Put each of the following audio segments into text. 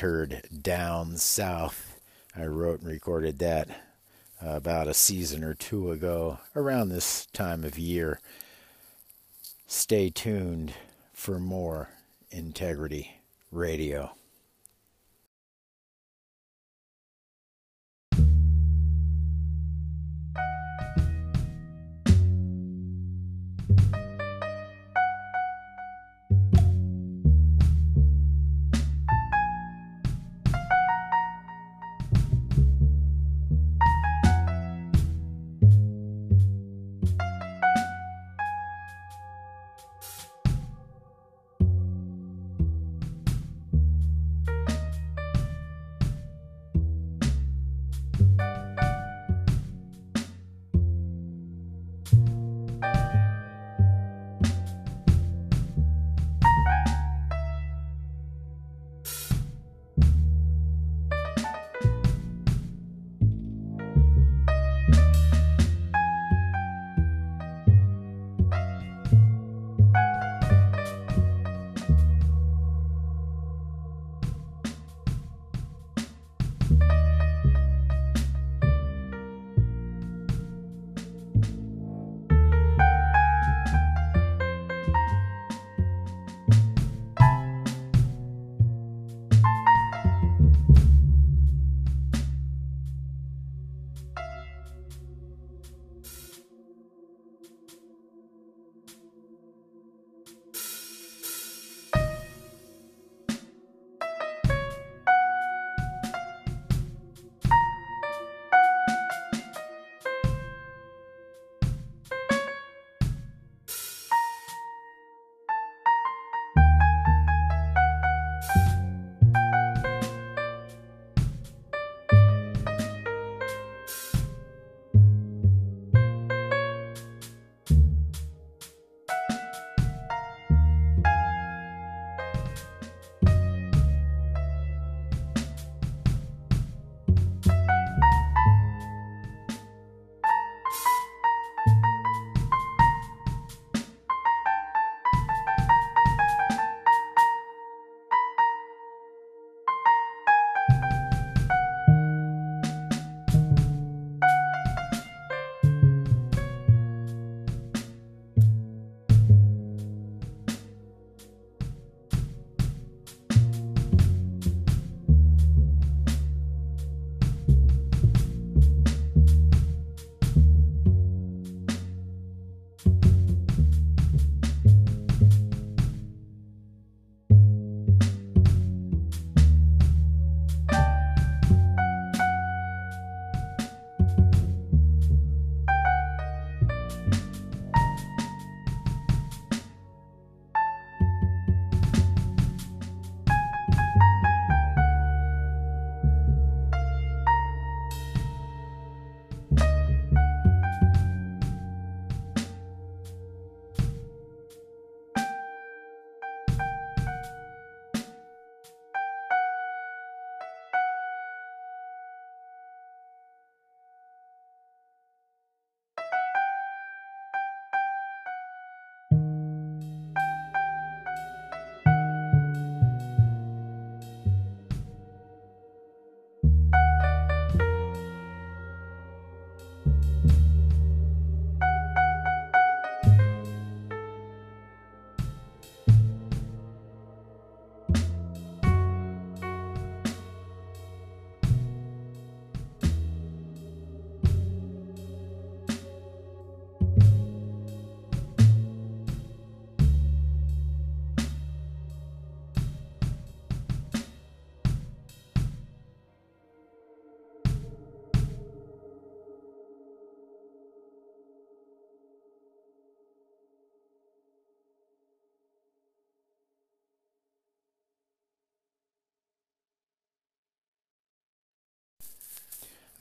Heard Down South. I wrote and recorded that uh, about a season or two ago, around this time of year. Stay tuned for more Integrity Radio.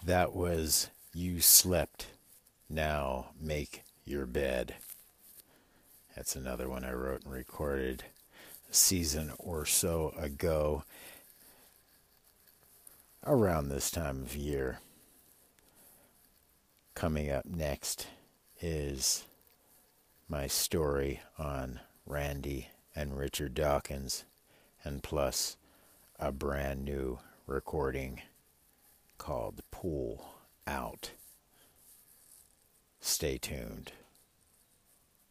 That was You Slept, Now Make Your Bed. That's another one I wrote and recorded a season or so ago, around this time of year. Coming up next is my story on Randi and Richard Dawkins, and plus a brand new recording called Pool Out. Stay tuned.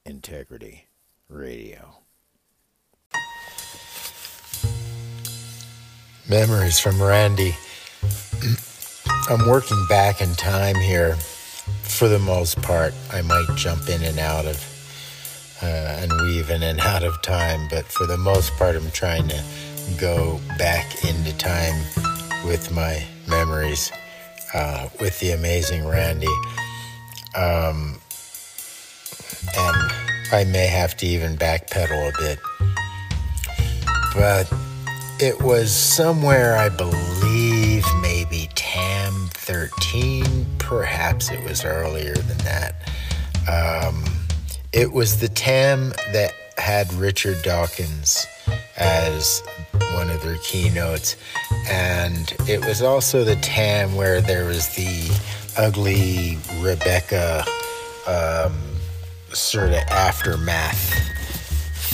Integrity Radio. Memories from Randi. I'm working back in time here for the most part. I might jump in and out of uh, and weave in and out of time, but for the most part, I'm trying to go back into time with my memories uh, with the amazing Randi. Um, and I may have to even backpedal a bit. But it was somewhere, I believe, maybe TAM 13. Perhaps it was earlier than that. Um, it was the TAM that had Richard Dawkins as one of their keynotes. And it was also the time where there was the ugly Rebecca um, sort of aftermath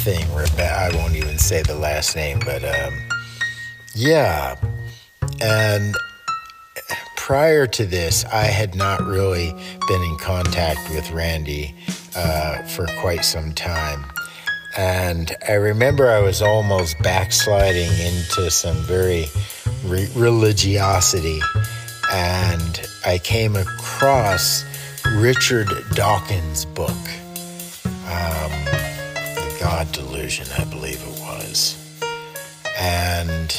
thing. Rebecca, I won't even say the last name, but um, yeah. And prior to this, I had not really been in contact with Randi uh, for quite some time. And I remember I was almost backsliding into some very re- religiosity. And I came across Richard Dawkins' book, um, The God Delusion, I believe it was. And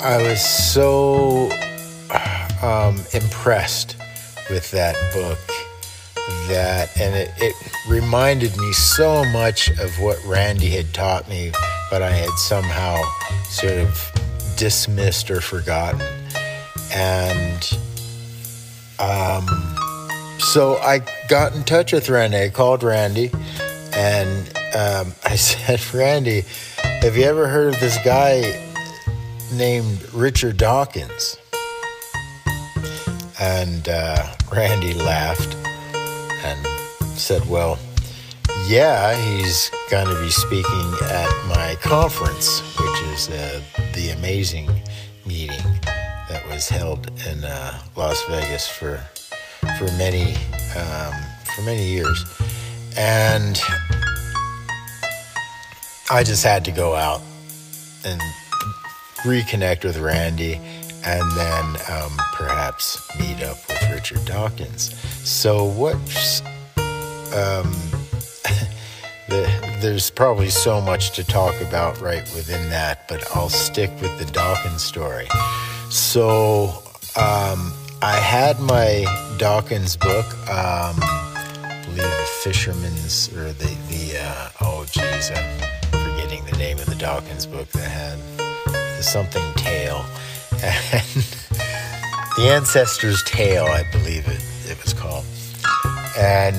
I was so um, impressed with that book that, and it, it reminded me so much of what Randi had taught me, but I had somehow sort of dismissed or forgotten. And um, so I got in touch with Randi. I called Randi and um, I said, Randi, have you ever heard of this guy named Richard Dawkins? And uh, Randi laughed and said, Well, yeah, he's going to be speaking at my conference, which is uh, the amazing meeting that was held in uh, Las Vegas for for many um, for many years, and I just had to go out and reconnect with Randi, and then um, perhaps meet up with Richard Dawkins. So what's um, there's probably so much to talk about right within that, but I'll stick with the Dawkins story. So um, I had my Dawkins book, um, I believe the Fisherman's or the the uh, oh geez, I'm forgetting the name of the Dawkins book that had the something tale and the Ancestor's Tale, I believe it it was called, and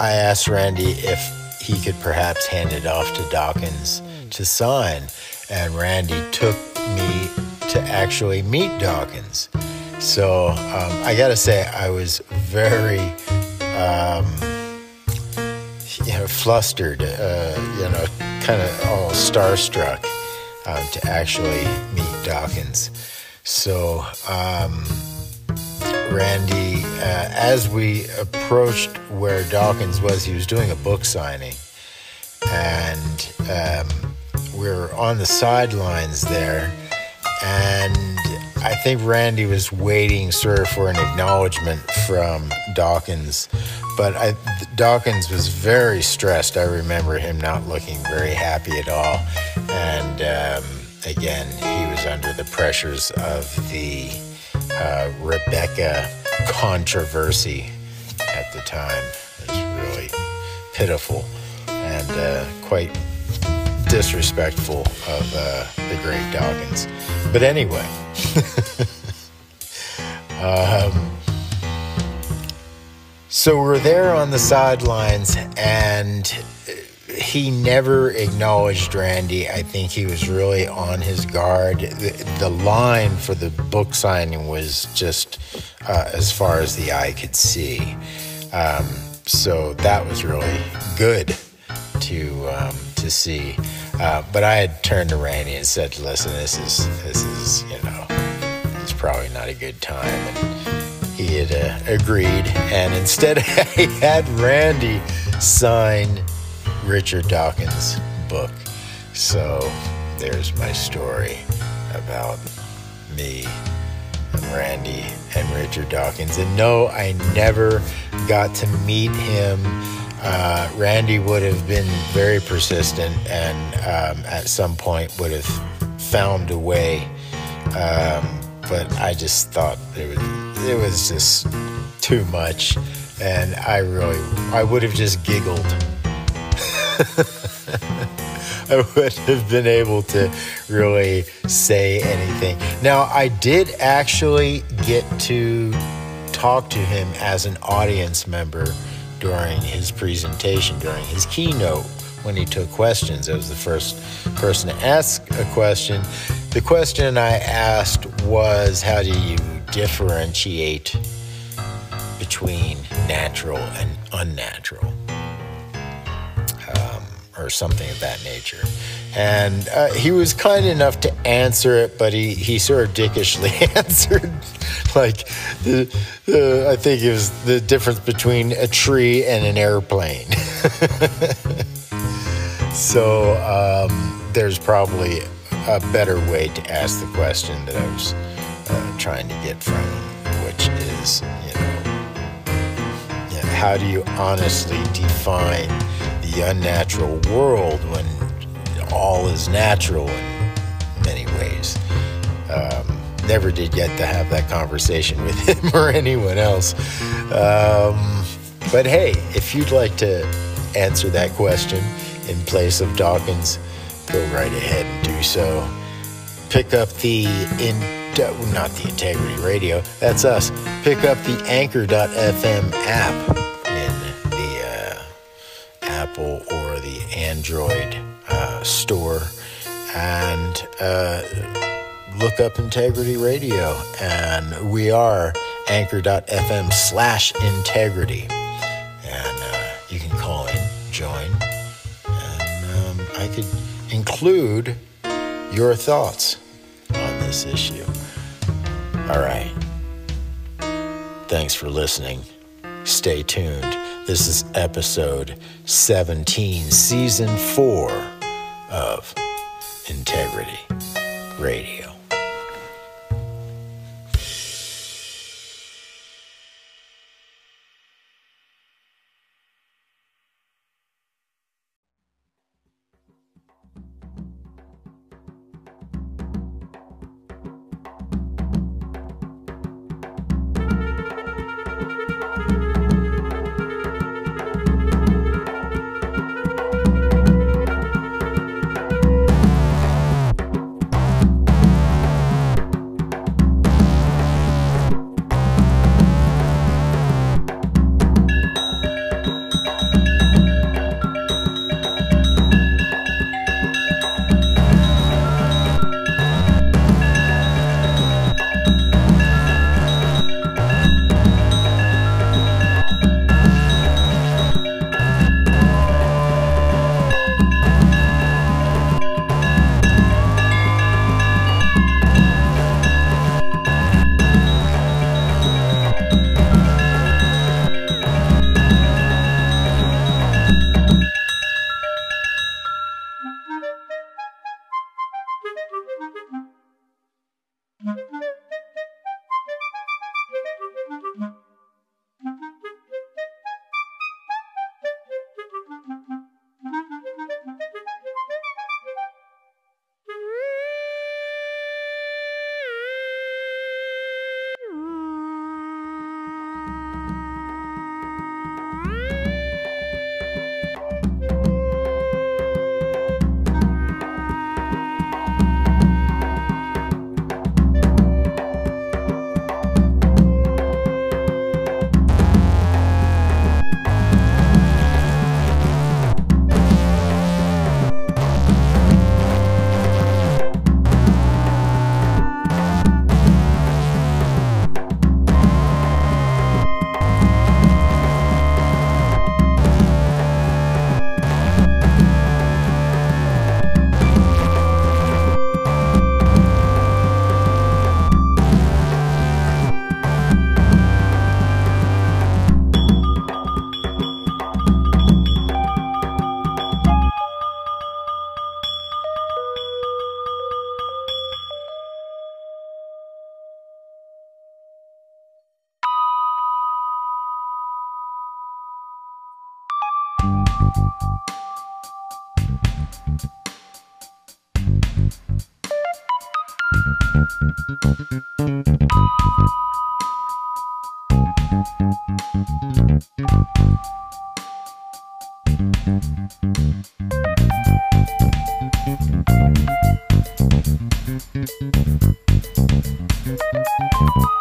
I asked Randi if he could perhaps hand it off to Dawkins to sign, and Randi took me to actually meet Dawkins. So um, I got to say, I was very, um, you know, flustered, uh, you know, kind of almost starstruck um, to actually meet Dawkins. So um, Randi, uh, as we approached where Dawkins was, he was doing a book signing, and um, we are on the sidelines there, and I think Randi was waiting sort of for an acknowledgement from Dawkins, but I, Dawkins was very stressed. I remember him not looking very happy at all, and um, again, he was under the pressures of the uh, Rebecca controversy at the time. It was really pitiful and uh, quite disrespectful of uh, the great Dawkins. But anyway, um, so we're there on the sidelines, and he never acknowledged Randi. I think he was really on his guard. The, the line for the book signing was just uh, as far as the eye could see. Um, so that was really good to um, to see. Uh, but I had turned to Randi and said, "Listen, this is this is you know, it's probably not a good time." And he had uh, agreed, and instead I had Randi sign Richard Dawkins' book. So there's my story about me and Randi and Richard Dawkins. And no, I never got to meet him. Uh, Randi would have been very persistent and um, at some point would have found a way. Um, but I just thought it was, it was just too much. And I really, I would have just giggled. I would have been able to really say anything. Now, I did actually get to talk to him as an audience member during his presentation, during his keynote, when he took questions. I was the first person to ask a question. The question I asked was How do you differentiate between natural and unnatural? Or something of that nature. And uh, he was kind enough to answer it, but he, he sort of dickishly answered, like, the, uh, I think it was the difference between a tree and an airplane. so um, there's probably a better way to ask the question that I was uh, trying to get from which is, you know, how do you honestly define the unnatural world when all is natural in many ways. Um, never did get to have that conversation with him or anyone else. Um, but hey, if you'd like to answer that question in place of Dawkins, go right ahead and do so. Pick up the in not the Integrity Radio, that's us. Pick up the Anchor.fm app Apple or the Android uh, store and uh, look up Integrity Radio. And we are anchor.fm slash integrity. And uh, you can call in, join, and um, I could include your thoughts on this issue. All right. Thanks for listening. Stay tuned. This is episode 17, season 4 of Integrity Radio.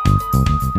And you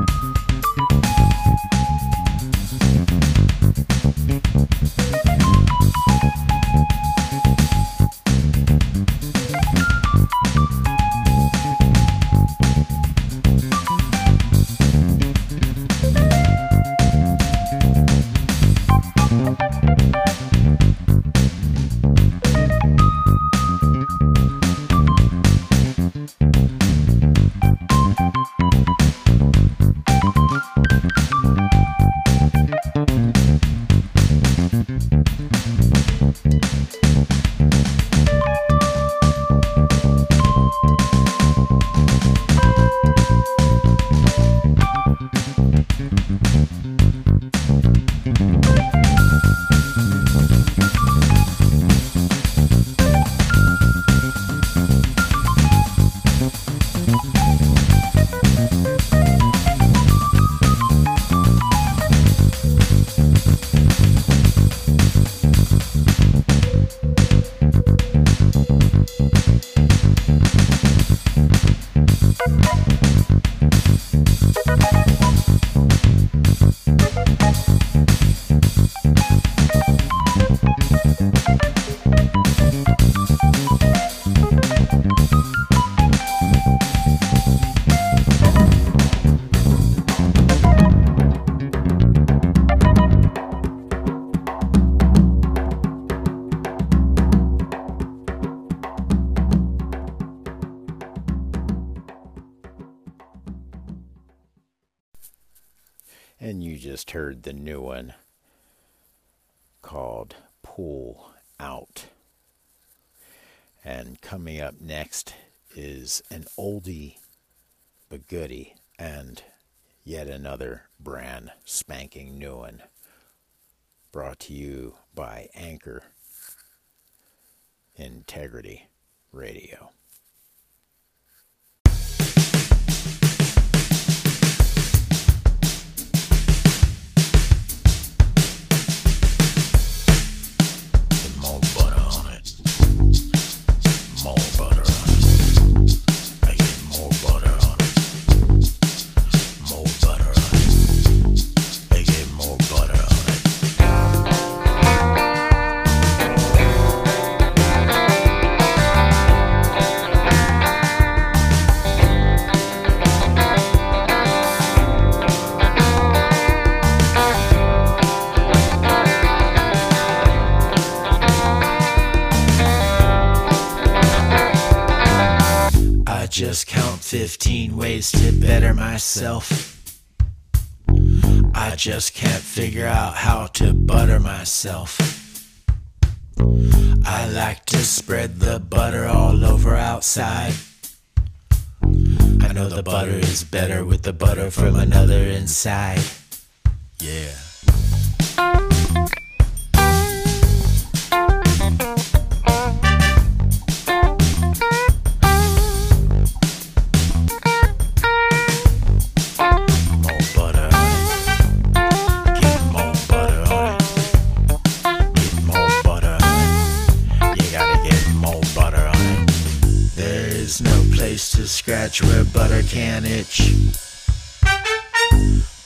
the new one called Pull Out. And coming up next is an oldie but goodie and yet another brand spanking new one brought to you by Anchor Integrity Radio. Myself. I just can't figure out how to butter myself. I like to spread the butter all over outside. I know the butter is better with the butter from another inside. Yeah. Scratch where butter can itch.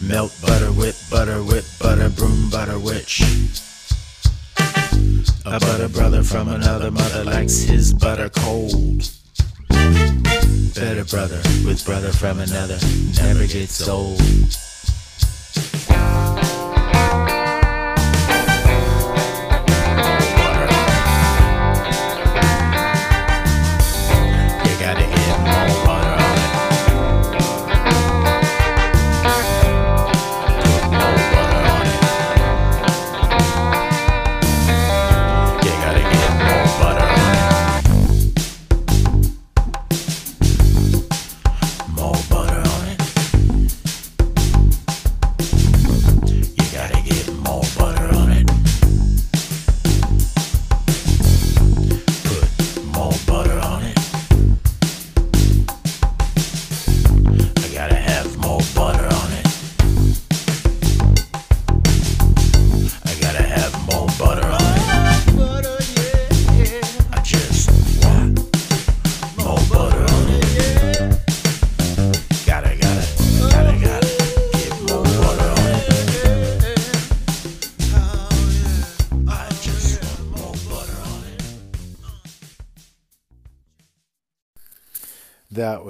Melt butter whip butter whip butter broom butter witch. A butter brother from another mother likes his butter cold. Better brother with brother from another never gets old.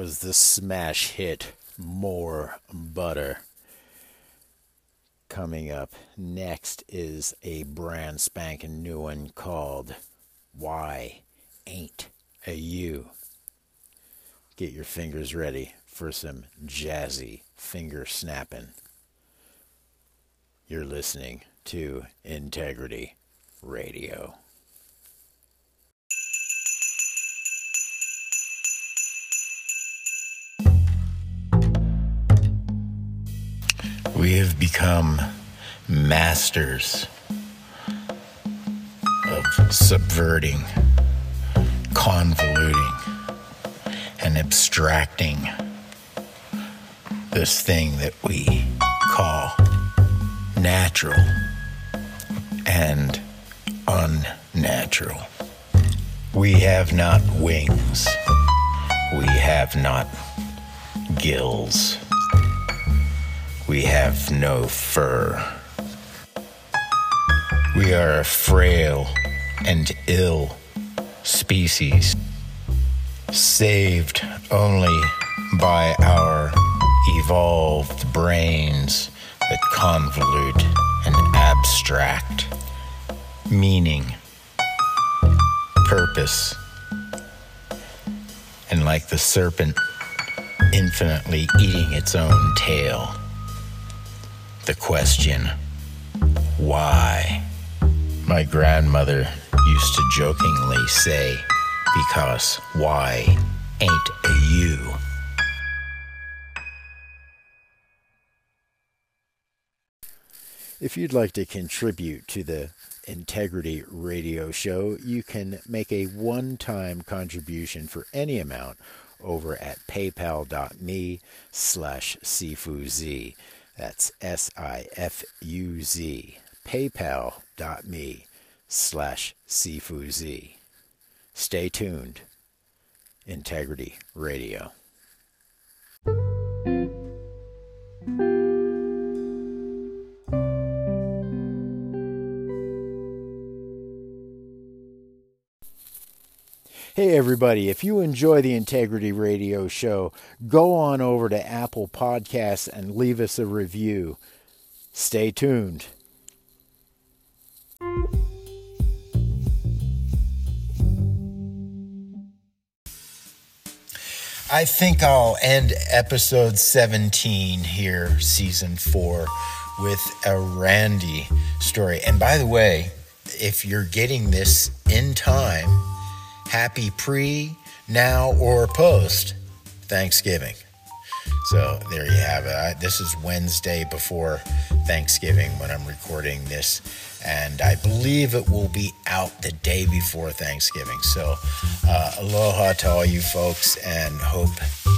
Was the smash hit More Butter. Coming up next is a brand spanking new one called Why Ain't a You. Get your fingers ready for some jazzy finger snapping. You're listening to Integrity Radio. We have become masters of subverting, convoluting, and abstracting this thing that we call natural and unnatural. We have not wings. We have not gills. We have no fur. We are a frail and ill species, saved only by our evolved brains that convolute and abstract meaning, purpose, and like the serpent infinitely eating its own tail the question, why? My grandmother used to jokingly say, because why ain't a you? If you'd like to contribute to the Integrity Radio Show, you can make a one time contribution for any amount over at paypal.me slash sifuz. That's S I F U Z. PayPal.me slash Sifuz. Stay tuned. Integrity Radio. Hey, everybody, if you enjoy the Integrity Radio show, go on over to Apple Podcasts and leave us a review. Stay tuned. I think I'll end episode 17 here, season four, with a Randi story. And by the way, if you're getting this in time, happy pre, now, or post Thanksgiving. So there you have it. I, this is Wednesday before Thanksgiving when I'm recording this, and I believe it will be out the day before Thanksgiving. So uh, aloha to all you folks, and hope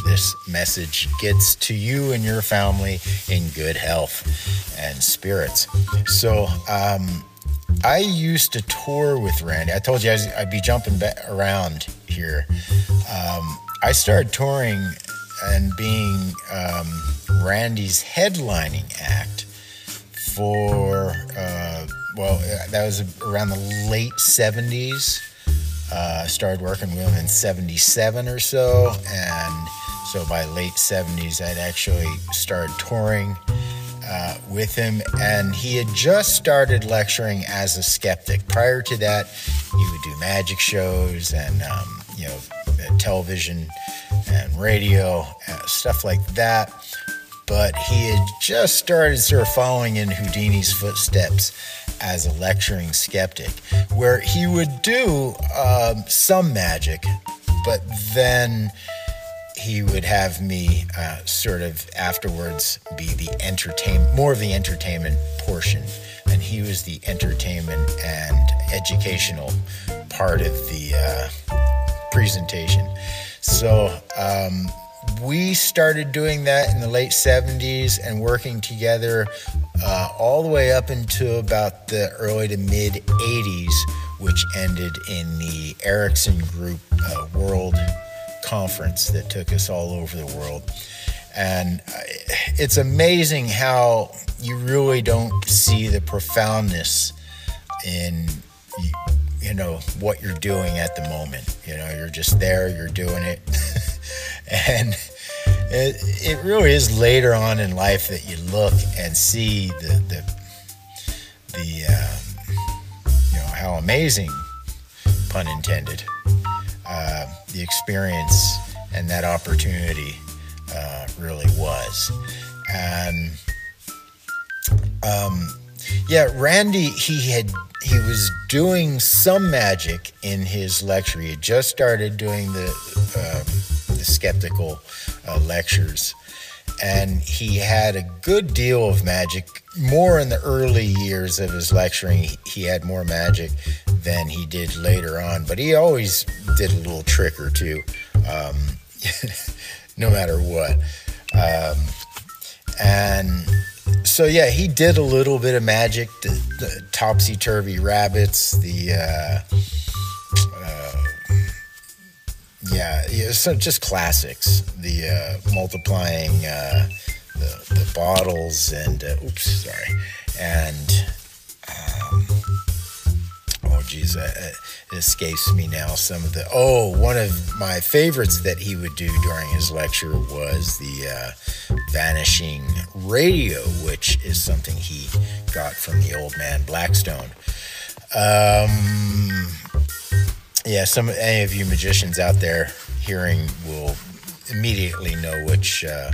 this message gets to you and your family in good health and spirits. So, um, I used to tour with Randi. I told you I would be jumping around here. Um, I started touring and being um, Randi's headlining act for, uh, well, that was around the late 70s. Uh, started working with him in 77 or so. And so by late 70s, I'd actually started touring uh, with him, and he had just started lecturing as a skeptic. Prior to that, he would do magic shows and um, you know television and radio uh, stuff like that. But he had just started sort of following in Houdini's footsteps as a lecturing skeptic, where he would do um, some magic, but then he would have me uh, sort of afterwards be the entertain more of the entertainment portion, and he was the entertainment and educational part of the uh, presentation. So um, we started doing that in the late 70s and working together uh, all the way up into about the early to mid 80s, which ended in the Erickson Group uh, World conference that took us all over the world. And it's amazing how you really don't see the profoundness in you know what you're doing at the moment. You know, you're just there, you're doing it. and it, it really is later on in life that you look and see the the, the um, you know how amazing, pun intended, uh, the experience and that opportunity uh, really was, and um, yeah, Randi he had he was doing some magic in his lecture. He had just started doing the uh, the skeptical uh, lectures, and he had a good deal of magic. More in the early years of his lecturing, he had more magic than he did later on. But he always did a little trick or two, um, no matter what. Um, and so yeah, he did a little bit of magic, the, the topsy turvy rabbits, the uh, uh, yeah, yeah, so just classics, the uh, multiplying uh, the the bottles and uh, oops, sorry, and um, oh geez, it escapes me now. Some of the oh, one of my favorites that he would do during his lecture was the uh, vanishing radio, which is something he got from the old man Blackstone. Um, yeah, some any of you magicians out there hearing will immediately know which uh,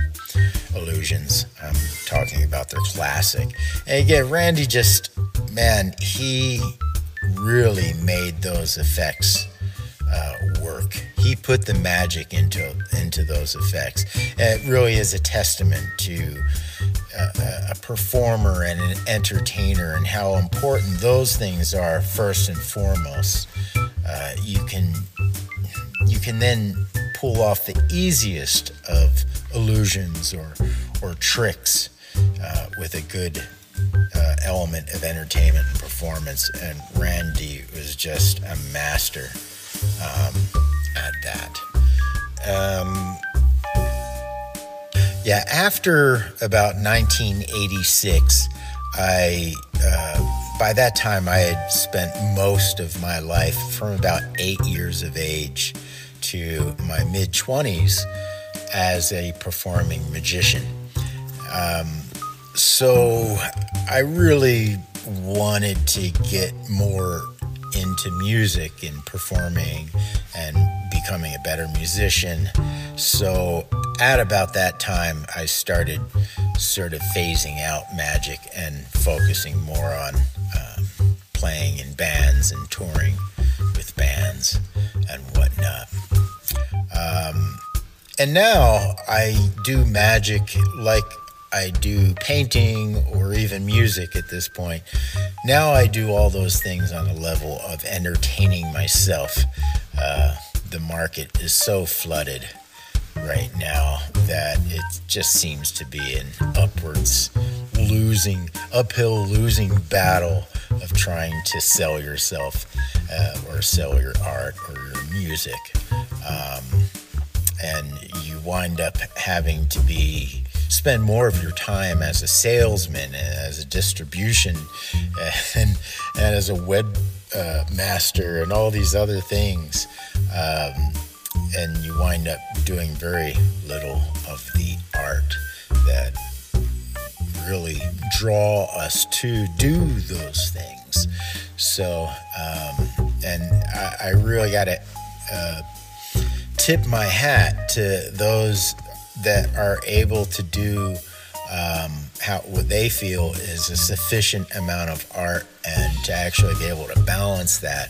illusions I'm talking about. They're classic. And again, Randi just man, he really made those effects uh, work. He put the magic into into those effects. It really is a testament to a, a, performer and an entertainer and how important those things are first and foremost. Uh, you can you can then pull off the easiest of illusions or or tricks uh, with a good uh, element of entertainment and performance. And Randi was just a master um, at that. Um, yeah, after about 1986, I uh, by that time I had spent most of my life from about eight years of age to my mid 20s as a performing magician. Um, so I really wanted to get more into music and performing and becoming a better musician. So, at about that time, I started sort of phasing out magic and focusing more on um, playing in bands and touring with bands and whatnot. Um, and now I do magic like I do painting or even music at this point. Now I do all those things on a level of entertaining myself. Uh, the market is so flooded right now that it just seems to be an upwards losing, uphill losing battle of trying to sell yourself uh, or sell your art or your music. Um, and you wind up having to be spend more of your time as a salesman, and as a distribution, and, and as a web uh, master, and all these other things. Um, and you wind up doing very little of the art that really draw us to do those things. So, um, and I, I really got to uh, tip my hat to those that are able to do um, how what they feel is a sufficient amount of art and to actually be able to balance that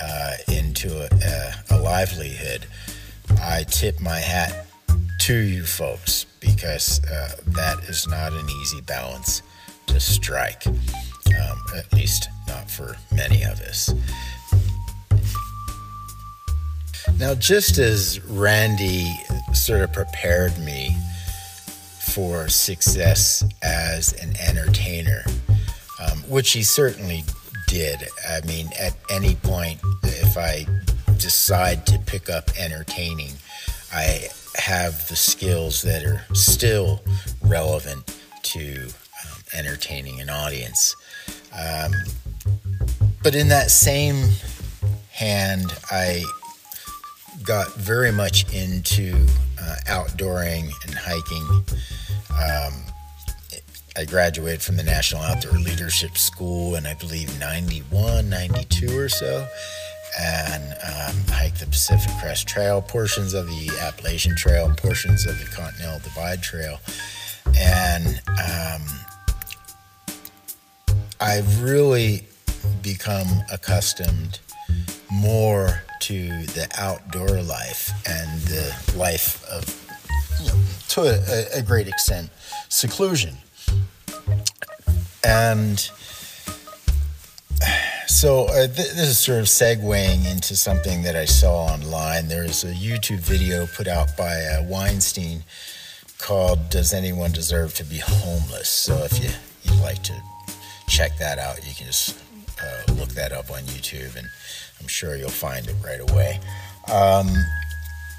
uh, into a, a, a livelihood. I tip my hat to you folks because uh, that is not an easy balance to strike, um, at least not for many of us. Now, just as Randi sort of prepared me for success as an entertainer, um, which he certainly did. I mean, at any point, if I decide to pick up entertaining, I have the skills that are still relevant to um, entertaining an audience. Um, but in that same hand, I got very much into uh, outdooring and hiking. Um, I graduated from the National Outdoor Leadership School in, I believe, 91, 92 or so, and um, hiked the Pacific Crest Trail, portions of the Appalachian Trail, portions of the Continental Divide Trail. And um, I've really become accustomed more to the outdoor life and the life of, you know, to a, a great extent, seclusion. And so uh, th- this is sort of segueing into something that I saw online. There's a YouTube video put out by uh, Weinstein called "Does Anyone Deserve to Be Homeless?" So if you you'd like to check that out, you can just uh, look that up on YouTube, and I'm sure you'll find it right away. Um,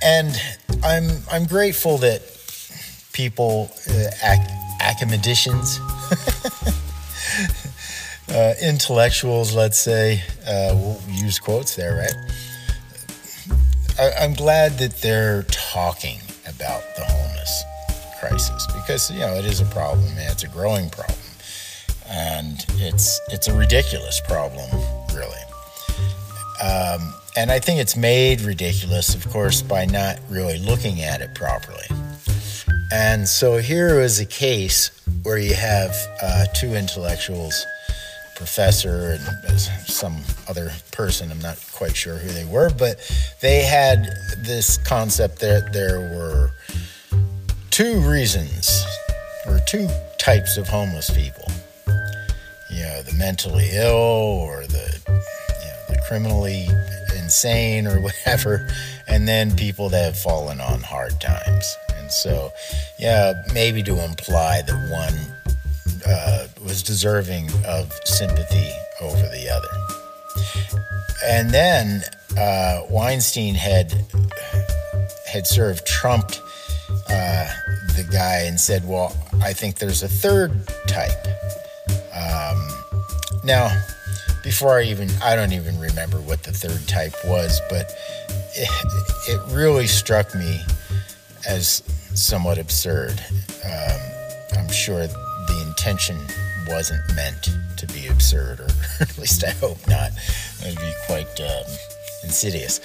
and I'm I'm grateful that people, uh, ac- academicians, uh, intellectuals, let's say, uh, we'll use quotes there, right? I, I'm glad that they're talking about the homeless crisis because you know it is a problem and it's a growing problem and it's it's a ridiculous problem really um, and I think it's made ridiculous of course by not really looking at it properly and so here is a case where you have uh, two intellectuals professor and some other person. I'm not quite sure who they were, but they had this concept that there were two reasons or two types of homeless people. You know, the mentally ill or the, the criminally insane or whatever, and then people that have fallen on hard times. And so, yeah, maybe to imply that one uh, was deserving of sympathy over the other. And then uh, Weinstein had had sort of trumped uh, the guy and said, "Well, I think there's a third type." Um, now, before I even I don't even remember what the third type was, but it, it really struck me as somewhat absurd. Um, I'm sure the intention wasn't meant to be absurd, or at least I hope not. It'd be quite um, insidious.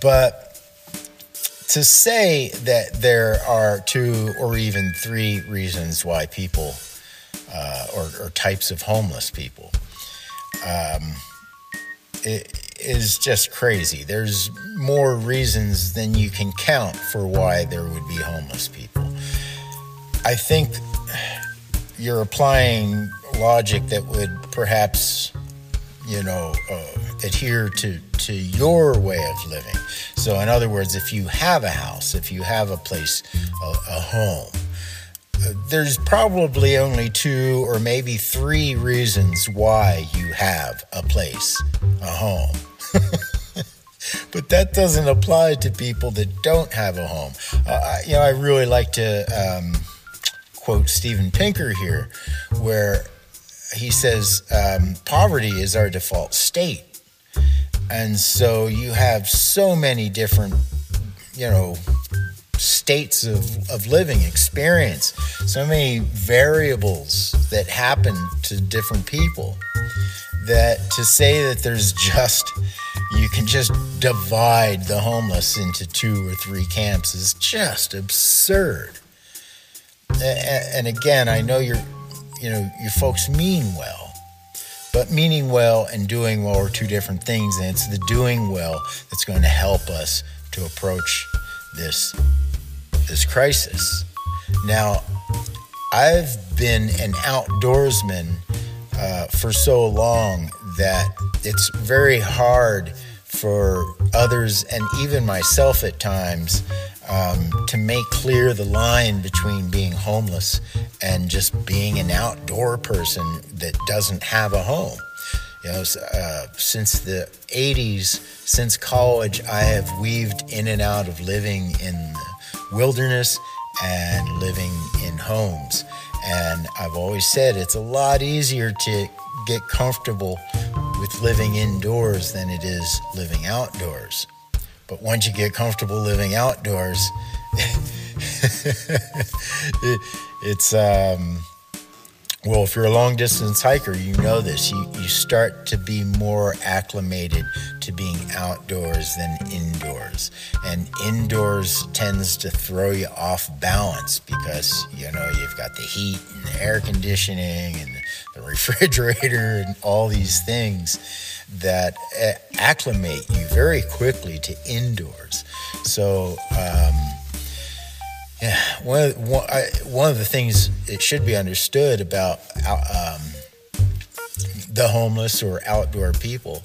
But to say that there are two or even three reasons why people uh, or, or, types of homeless people um, it is just crazy. There's more reasons than you can count for why there would be homeless people. I think you're applying logic that would perhaps, you know, uh, adhere to, to your way of living. So, in other words, if you have a house, if you have a place, a, a home, there's probably only two or maybe three reasons why you have a place, a home. but that doesn't apply to people that don't have a home. Uh, you know, I really like to. Um, quote Steven Pinker here, where he says um, poverty is our default state. And so you have so many different, you know, states of, of living experience, so many variables that happen to different people that to say that there's just, you can just divide the homeless into two or three camps is just absurd. And again, I know you're, you know, you folks mean well, but meaning well and doing well are two different things, and it's the doing well that's going to help us to approach this this crisis. Now, I've been an outdoorsman uh, for so long that it's very hard for others and even myself at times um, to make clear the line between being homeless and just being an outdoor person that doesn't have a home. You know, uh, since the 80s, since college, I have weaved in and out of living in wilderness and living in homes. And I've always said it's a lot easier to get comfortable with living indoors than it is living outdoors. But once you get comfortable living outdoors, it, it's um, well, if you're a long distance hiker, you know this. You, you start to be more acclimated to being outdoors than indoors. And indoors tends to throw you off balance because, you know, you've got the heat and the air conditioning and the refrigerator and all these things that acclimate you very quickly to indoors. So, um, yeah, one of, one, I, one of the things it should be understood about um, the homeless or outdoor people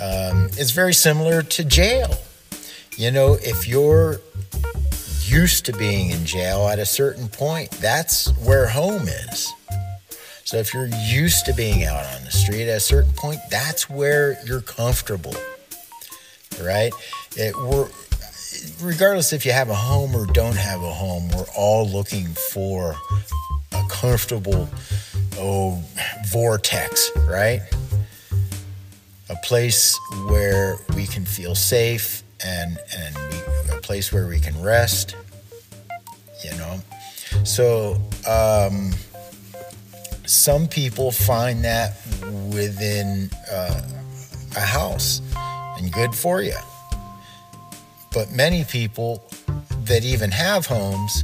um, is very similar to jail. You know, if you're used to being in jail at a certain point, that's where home is. So if you're used to being out on the street at a certain point, that's where you're comfortable, right? It, we're regardless if you have a home or don't have a home, we're all looking for a comfortable oh vortex, right? A place where we can feel safe and and we, a place where we can rest. You know, so um, some people find that within uh, a house, and good for you. But many people that even have homes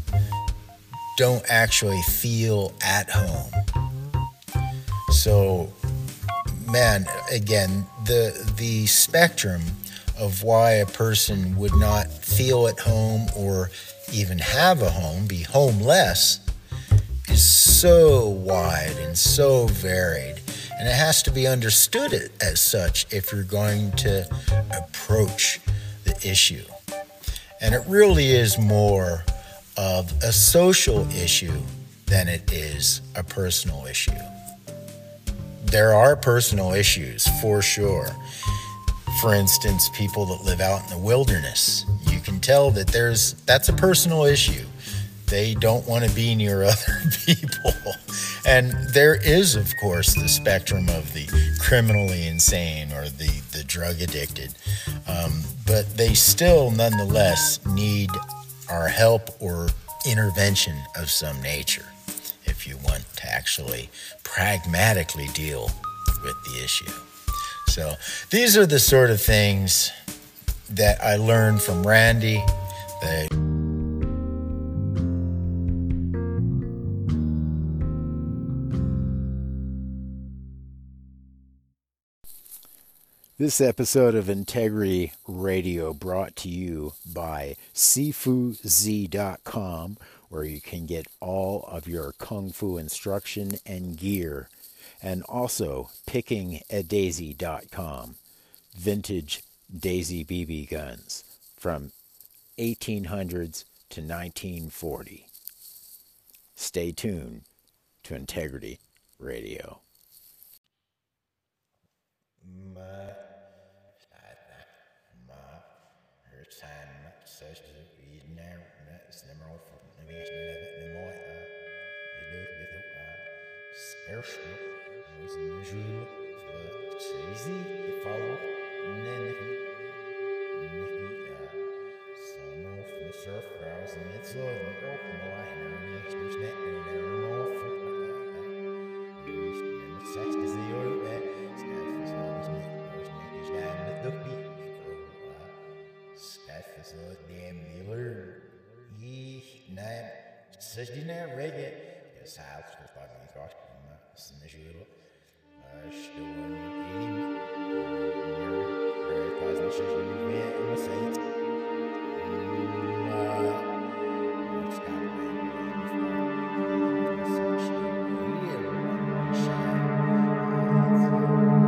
don't actually feel at home. So, man, again, the the spectrum of why a person would not feel at home or even have a home, be homeless, is so wide and so varied. And it has to be understood as such if you're going to approach the issue. And it really is more of a social issue than it is a personal issue. There are personal issues for sure. For instance, people that live out in the wilderness, you can tell that there's that's a personal issue. They don't want to be near other people. And there is, of course, the spectrum of the criminally insane or the, the drug addicted. Um, but they still, nonetheless, need our help or intervention of some nature if you want to actually pragmatically deal with the issue. So these are the sort of things that I learned from Randi. That This episode of Integrity Radio brought to you by SifuZ.com, where you can get all of your Kung Fu instruction and gear, and also PickingADaisy.com, vintage Daisy BB guns from 1800s to 1940. Stay tuned to Integrity Radio. Airship was usually easy to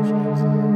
Jesus.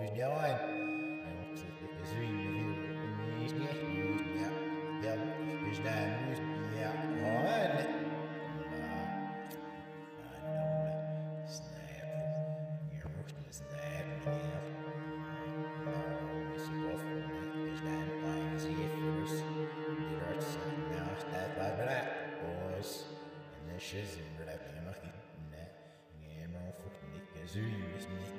disease.